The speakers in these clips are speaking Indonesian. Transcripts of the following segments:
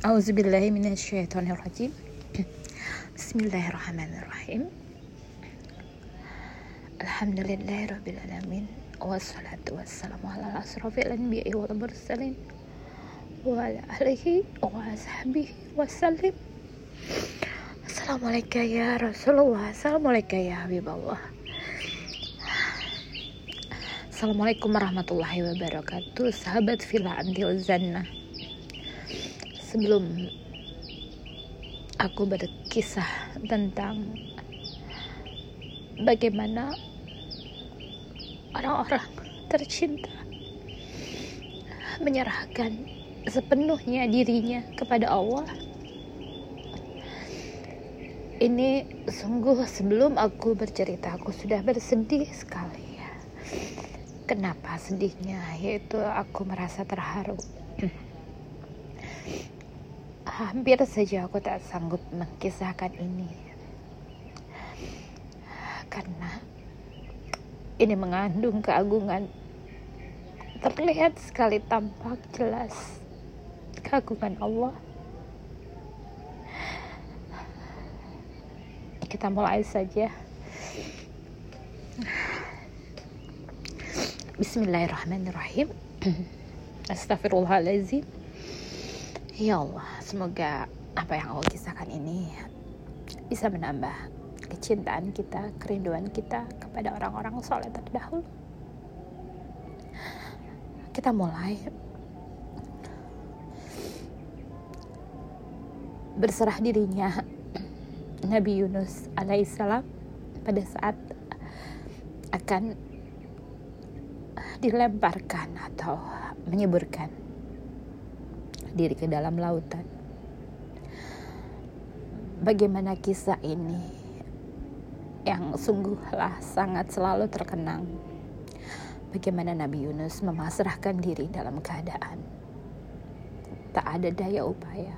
Auzubillahiminasyaitonirrajim Bismillahirrahmanirrahim Alhamdulillahirrabbilalamin Wassalatu wassalamu ala asrafil anbiya'i wal mursalin Wa ala alihi wa ashabihi wassalim Assalamualaikum ya Rasulullah Assalamualaikum ya Habibullah Assalamualaikum warahmatullahi wabarakatuh Sahabat Villa Antil Zannah sebelum aku berkisah tentang bagaimana orang-orang tercinta menyerahkan sepenuhnya dirinya kepada Allah. Ini sungguh sebelum aku bercerita aku sudah bersedih sekali. Kenapa sedihnya? Yaitu aku merasa terharu hampir saja aku tak sanggup mengkisahkan ini. Karena ini mengandung keagungan. Terlihat sekali tampak jelas keagungan Allah. Kita mulai saja. Bismillahirrahmanirrahim. Astagfirullahaladzim Ya Allah, semoga apa yang Allah kisahkan ini bisa menambah kecintaan kita, kerinduan kita kepada orang-orang soleh terdahulu. Kita mulai berserah dirinya Nabi Yunus alaihissalam pada saat akan dilemparkan atau menyeburkan diri ke dalam lautan. Bagaimana kisah ini yang sungguhlah sangat selalu terkenang. Bagaimana Nabi Yunus memasrahkan diri dalam keadaan tak ada daya upaya.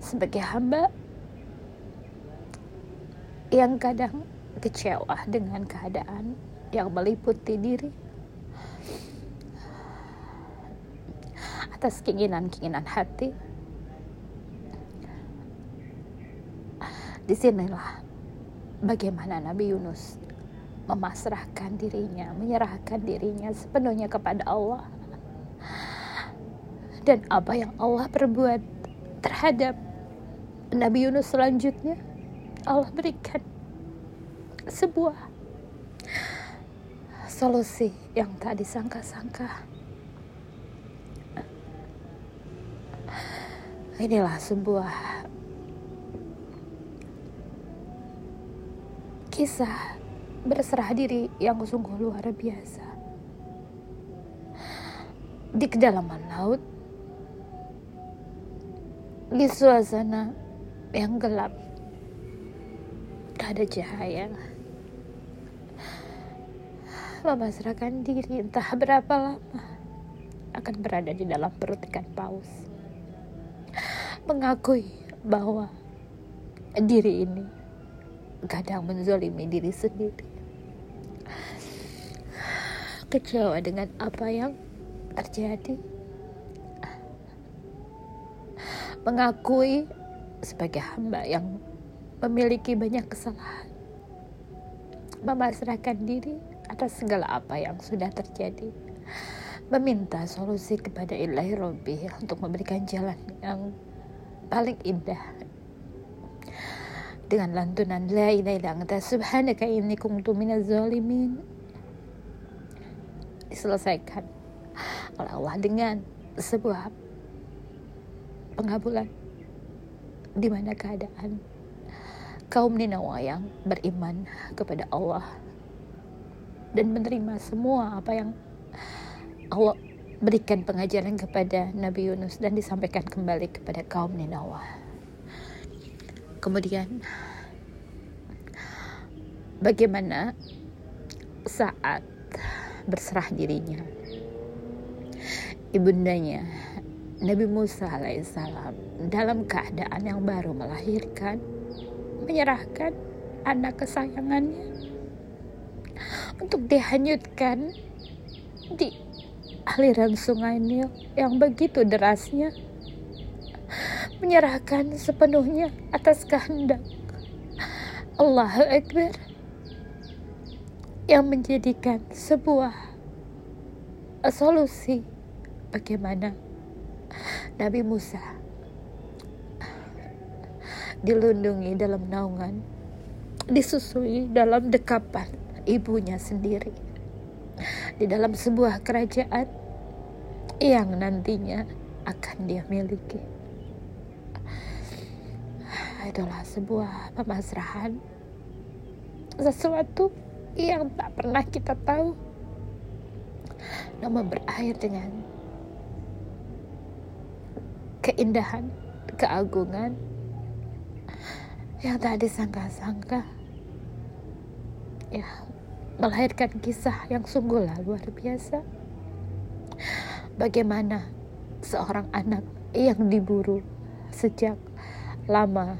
Sebagai hamba yang kadang kecewa dengan keadaan yang meliputi diri atas keinginan-keinginan hati. Di sinilah bagaimana Nabi Yunus memasrahkan dirinya, menyerahkan dirinya sepenuhnya kepada Allah. Dan apa yang Allah perbuat terhadap Nabi Yunus selanjutnya, Allah berikan sebuah solusi yang tak disangka-sangka. Inilah sebuah kisah berserah diri yang sungguh luar biasa. Di kedalaman laut, di suasana yang gelap, tak ada cahaya. Memasrahkan diri entah berapa lama akan berada di dalam perut ikan paus mengakui bahwa diri ini kadang menzolimi diri sendiri. Kecewa dengan apa yang terjadi. Mengakui sebagai hamba yang memiliki banyak kesalahan. Memasrahkan diri atas segala apa yang sudah terjadi. Meminta solusi kepada ilahi Rabbi untuk memberikan jalan yang paling indah. Dengan lantunan la ilaha illa anta subhanaka inni kuntu minaz zalimin. Diselesaikan oleh Allah dengan sebuah pengabulan di mana keadaan kaum Ninawa yang beriman kepada Allah dan menerima semua apa yang Allah berikan pengajaran kepada Nabi Yunus dan disampaikan kembali kepada kaum Ninawa. Kemudian bagaimana saat berserah dirinya ibundanya Nabi Musa alaihissalam dalam keadaan yang baru melahirkan menyerahkan anak kesayangannya untuk dihanyutkan di aliran sungai Nil yang begitu derasnya menyerahkan sepenuhnya atas kehendak Allah Akbar yang menjadikan sebuah solusi bagaimana Nabi Musa dilindungi dalam naungan disusui dalam dekapan ibunya sendiri di dalam sebuah kerajaan yang nantinya akan dia miliki. Adalah sebuah pemasrahan sesuatu yang tak pernah kita tahu namun berakhir dengan keindahan, keagungan yang tak disangka-sangka. Ya melahirkan kisah yang sungguhlah luar biasa bagaimana seorang anak yang diburu sejak lama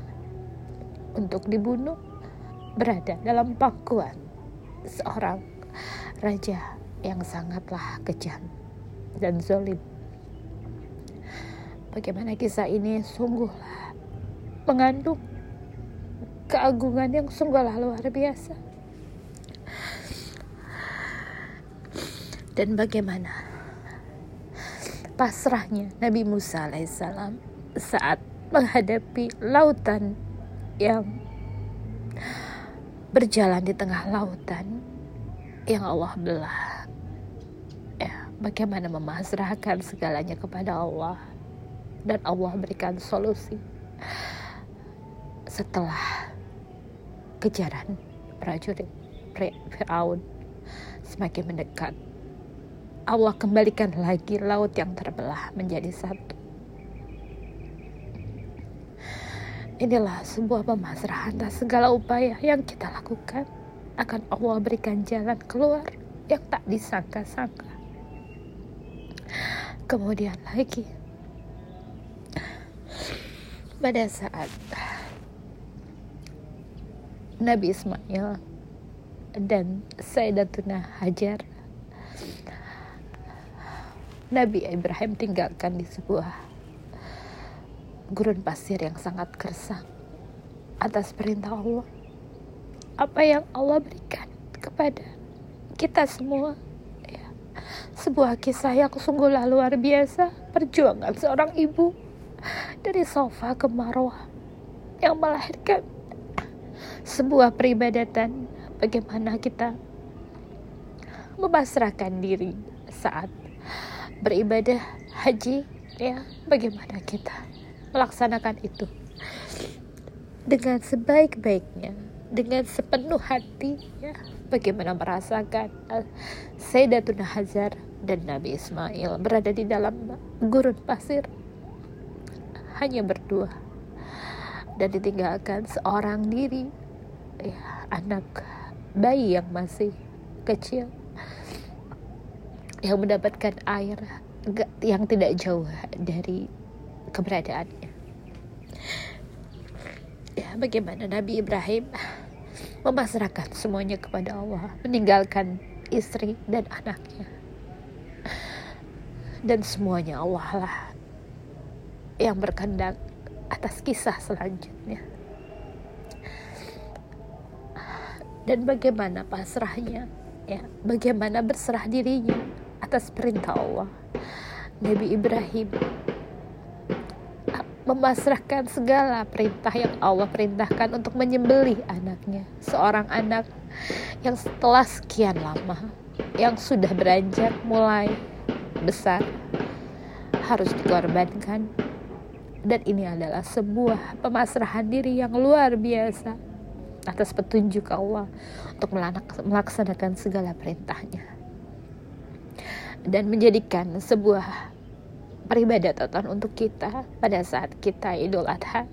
untuk dibunuh berada dalam pangkuan seorang raja yang sangatlah kejam dan zolim. Bagaimana kisah ini sungguhlah mengandung keagungan yang sungguhlah luar biasa. Dan bagaimana pasrahnya Nabi Musa alaihissalam saat menghadapi lautan yang berjalan di tengah lautan yang Allah belah. Ya, bagaimana memasrahkan segalanya kepada Allah dan Allah berikan solusi setelah kejaran prajurit Firaun semakin mendekat. Allah kembalikan lagi laut yang terbelah menjadi satu. Inilah sebuah pemasrahan atas segala upaya yang kita lakukan akan Allah berikan jalan keluar yang tak disangka-sangka. Kemudian lagi pada saat Nabi Ismail dan Sayyidatuna Hajar Nabi Ibrahim tinggalkan di sebuah gurun pasir yang sangat gersang atas perintah Allah. Apa yang Allah berikan kepada kita semua. Ya. Sebuah kisah yang sungguhlah luar biasa. Perjuangan seorang ibu dari sofa ke marwah yang melahirkan sebuah peribadatan bagaimana kita memasrahkan diri saat beribadah haji ya bagaimana kita melaksanakan itu? Dengan sebaik-baiknya dengan sepenuh hati ya bagaimana merasakan uh, Sayyidatuna Hajar dan Nabi Ismail berada di dalam gurun pasir hanya berdua. Dan ditinggalkan seorang diri ya, anak bayi yang masih kecil yang mendapatkan air yang tidak jauh dari keberadaannya. Ya, bagaimana Nabi Ibrahim memasrahkan semuanya kepada Allah, meninggalkan istri dan anaknya. Dan semuanya Allah lah yang berkehendak atas kisah selanjutnya. Dan bagaimana pasrahnya, ya, bagaimana berserah dirinya atas perintah Allah. Nabi Ibrahim memasrahkan segala perintah yang Allah perintahkan untuk menyembelih anaknya. Seorang anak yang setelah sekian lama, yang sudah beranjak mulai besar, harus dikorbankan. Dan ini adalah sebuah pemasrahan diri yang luar biasa atas petunjuk Allah untuk melaksanakan segala perintahnya. Dan menjadikan sebuah peribadatan untuk kita pada saat kita Idul Adha.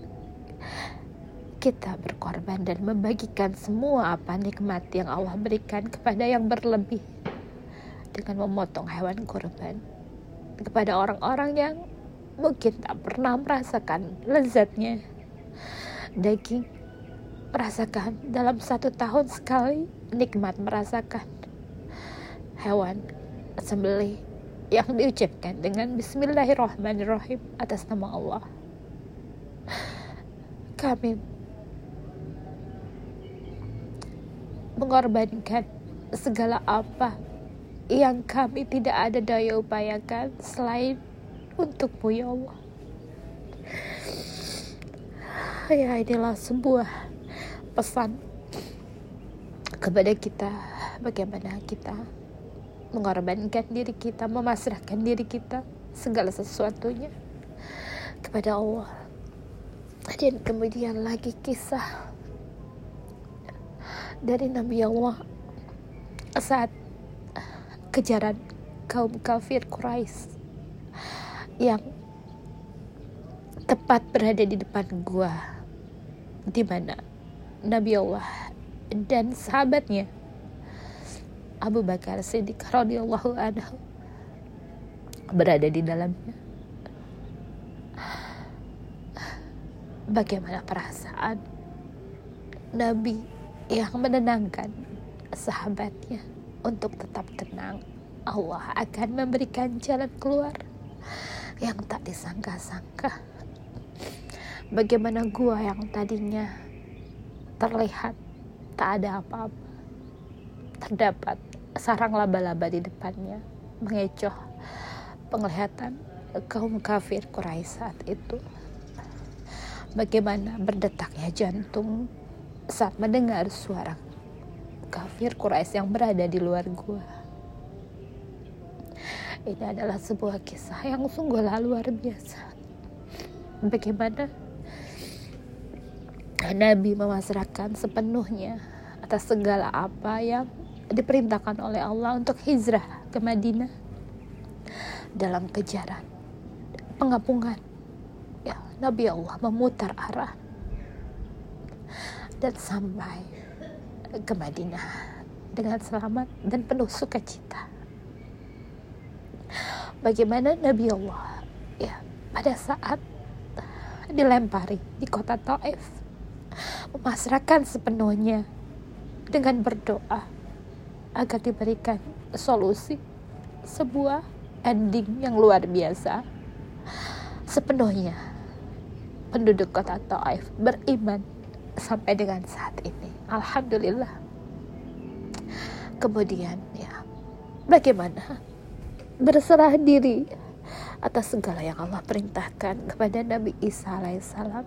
Kita berkorban dan membagikan semua apa nikmat yang Allah berikan kepada yang berlebih dengan memotong hewan kurban kepada orang-orang yang mungkin tak pernah merasakan lezatnya daging merasakan dalam satu tahun sekali nikmat merasakan hewan sembelih yang diucapkan dengan Bismillahirrahmanirrahim atas nama Allah. Kami mengorbankan segala apa yang kami tidak ada daya upayakan selain untukmu ya Allah. Ya inilah sebuah pesan kepada kita bagaimana kita mengorbankan diri kita, memasrahkan diri kita segala sesuatunya kepada Allah. Dan kemudian lagi kisah dari Nabi Allah saat kejaran kaum kafir Quraisy yang tepat berada di depan gua di mana Nabi Allah dan sahabatnya Abu Bakar Siddiq radhiyallahu anhu berada di dalamnya. Bagaimana perasaan Nabi yang menenangkan sahabatnya untuk tetap tenang. Allah akan memberikan jalan keluar yang tak disangka-sangka. Bagaimana gua yang tadinya terlihat tak ada apa-apa, terdapat sarang laba-laba di depannya, mengecoh penglihatan kaum kafir Quraisy saat itu. Bagaimana berdetaknya jantung saat mendengar suara kafir Quraisy yang berada di luar gua. Ini adalah sebuah kisah yang sungguhlah luar biasa. Bagaimana Nabi memasrahkan sepenuhnya atas segala apa yang diperintahkan oleh Allah untuk hijrah ke Madinah dalam kejaran pengapungan ya Nabi Allah memutar arah dan sampai ke Madinah dengan selamat dan penuh sukacita. Bagaimana Nabi Allah ya pada saat dilempari di kota Taif memasrahkan sepenuhnya dengan berdoa agar diberikan solusi sebuah ending yang luar biasa sepenuhnya penduduk kota Taif beriman sampai dengan saat ini. Alhamdulillah. Kemudian ya, bagaimana berserah diri atas segala yang Allah perintahkan kepada Nabi Isa alaihissalam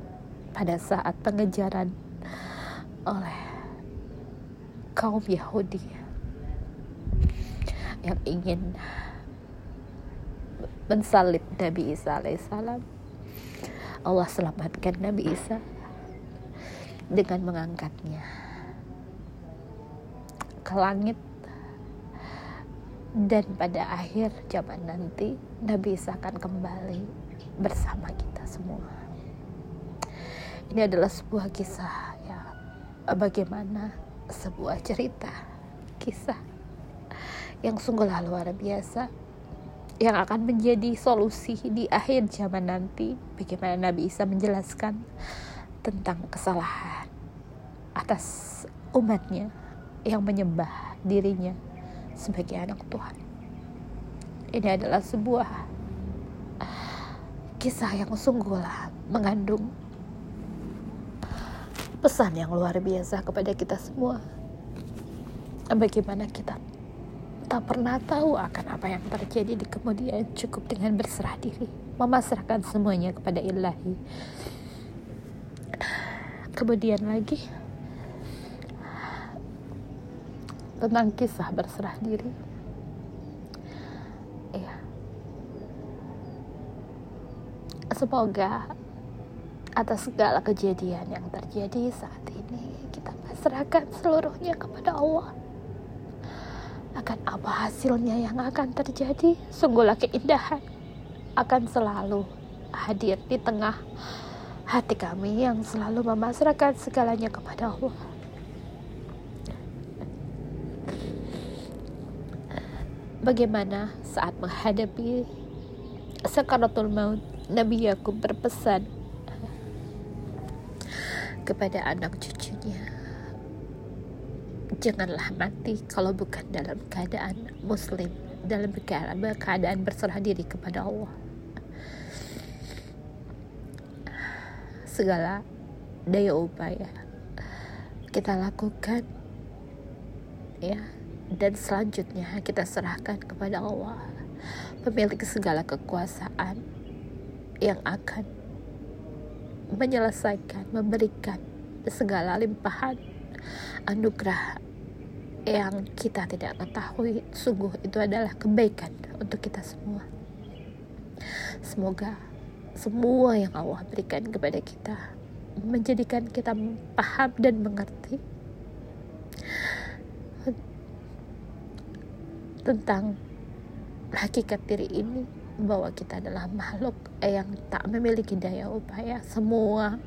pada saat pengejaran oleh kaum Yahudi yang ingin mensalib Nabi Isa alaihissalam. Allah selamatkan Nabi Isa dengan mengangkatnya ke langit dan pada akhir zaman nanti Nabi Isa akan kembali bersama kita semua. Ini adalah sebuah kisah ya bagaimana sebuah cerita kisah yang sungguhlah luar biasa yang akan menjadi solusi di akhir zaman nanti bagaimana Nabi Isa menjelaskan tentang kesalahan atas umatnya yang menyembah dirinya sebagai anak Tuhan. Ini adalah sebuah kisah yang sungguhlah mengandung pesan yang luar biasa kepada kita semua. Bagaimana kita tak pernah tahu akan apa yang terjadi di kemudian cukup dengan berserah diri, memasrahkan semuanya kepada ilahi. Kemudian lagi tentang kisah berserah diri. Ya semoga atas segala kejadian yang terjadi saat ini kita pasrahkan seluruhnya kepada Allah akan apa hasilnya yang akan terjadi? Sungguhlah keindahan akan selalu hadir di tengah hati kami yang selalu memasrahkan segalanya kepada Allah. Bagaimana saat menghadapi sakaratul maut, Nabi Yakub berpesan kepada anak cucunya, janganlah mati kalau bukan dalam keadaan muslim. dalam keadaan berserah diri kepada Allah segala daya upaya kita lakukan ya dan selanjutnya kita serahkan kepada Allah pemilik segala kekuasaan yang akan menyelesaikan memberikan segala limpahan anugerah yang kita tidak ketahui sungguh itu adalah kebaikan untuk kita semua. Semoga semua yang Allah berikan kepada kita menjadikan kita paham dan mengerti tentang hakikat diri ini bahwa kita adalah makhluk yang tak memiliki daya upaya. Semua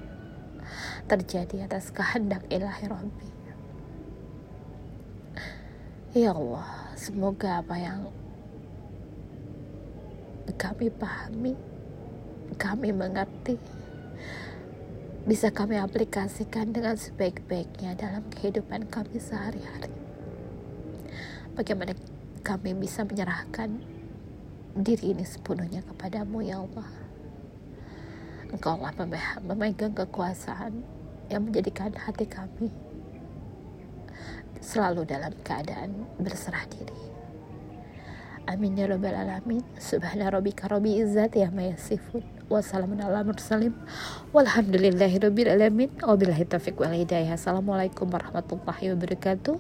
terjadi atas kehendak ilahi Rabbi Ya Allah semoga apa yang kami pahami kami mengerti bisa kami aplikasikan dengan sebaik-baiknya dalam kehidupan kami sehari-hari. Bagaimana kami bisa menyerahkan diri ini sepenuhnya kepadamu ya Allah. Engkau lah memegang kekuasaan yang menjadikan hati kami selalu dalam keadaan berserah diri. Amin ya rabbal alamin. Subhana rabbika rabbil izzati amma yasifun. Wassalamun ala mursalim. Walhamdulillahi rabbil alamin. Wabillahi taufiq wal hidayah. Assalamualaikum warahmatullahi wabarakatuh.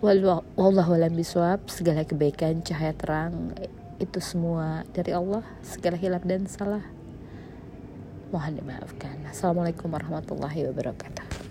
Wallahu alam biswab. Segala kebaikan, cahaya terang itu semua dari Allah. Segala hilaf dan salah mohon dimaafkan. Assalamualaikum warahmatullahi wabarakatuh.